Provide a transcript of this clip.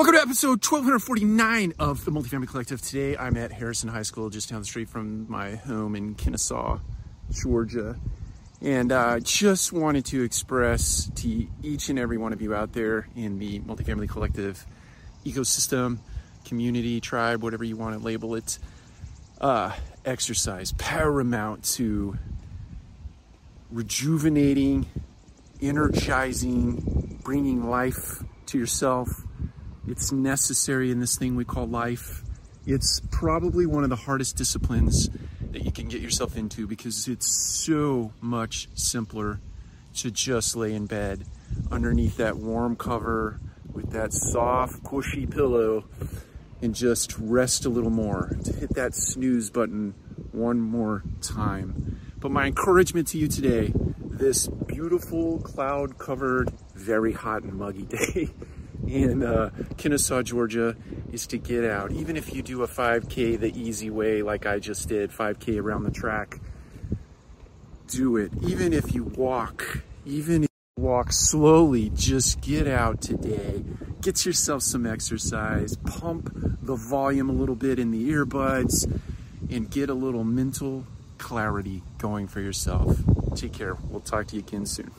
Welcome to episode 1249 of the Multifamily Collective. Today I'm at Harrison High School, just down the street from my home in Kennesaw, Georgia. And I uh, just wanted to express to each and every one of you out there in the Multifamily Collective ecosystem, community, tribe, whatever you want to label it, uh, exercise paramount to rejuvenating, energizing, bringing life to yourself it's necessary in this thing we call life. It's probably one of the hardest disciplines that you can get yourself into because it's so much simpler to just lay in bed underneath that warm cover with that soft, cushy pillow and just rest a little more, to hit that snooze button one more time. But my encouragement to you today, this beautiful cloud covered, very hot and muggy day, in uh, Kennesaw, Georgia, is to get out. Even if you do a 5K the easy way, like I just did, 5K around the track, do it. Even if you walk, even if you walk slowly, just get out today. Get yourself some exercise, pump the volume a little bit in the earbuds, and get a little mental clarity going for yourself. Take care. We'll talk to you again soon.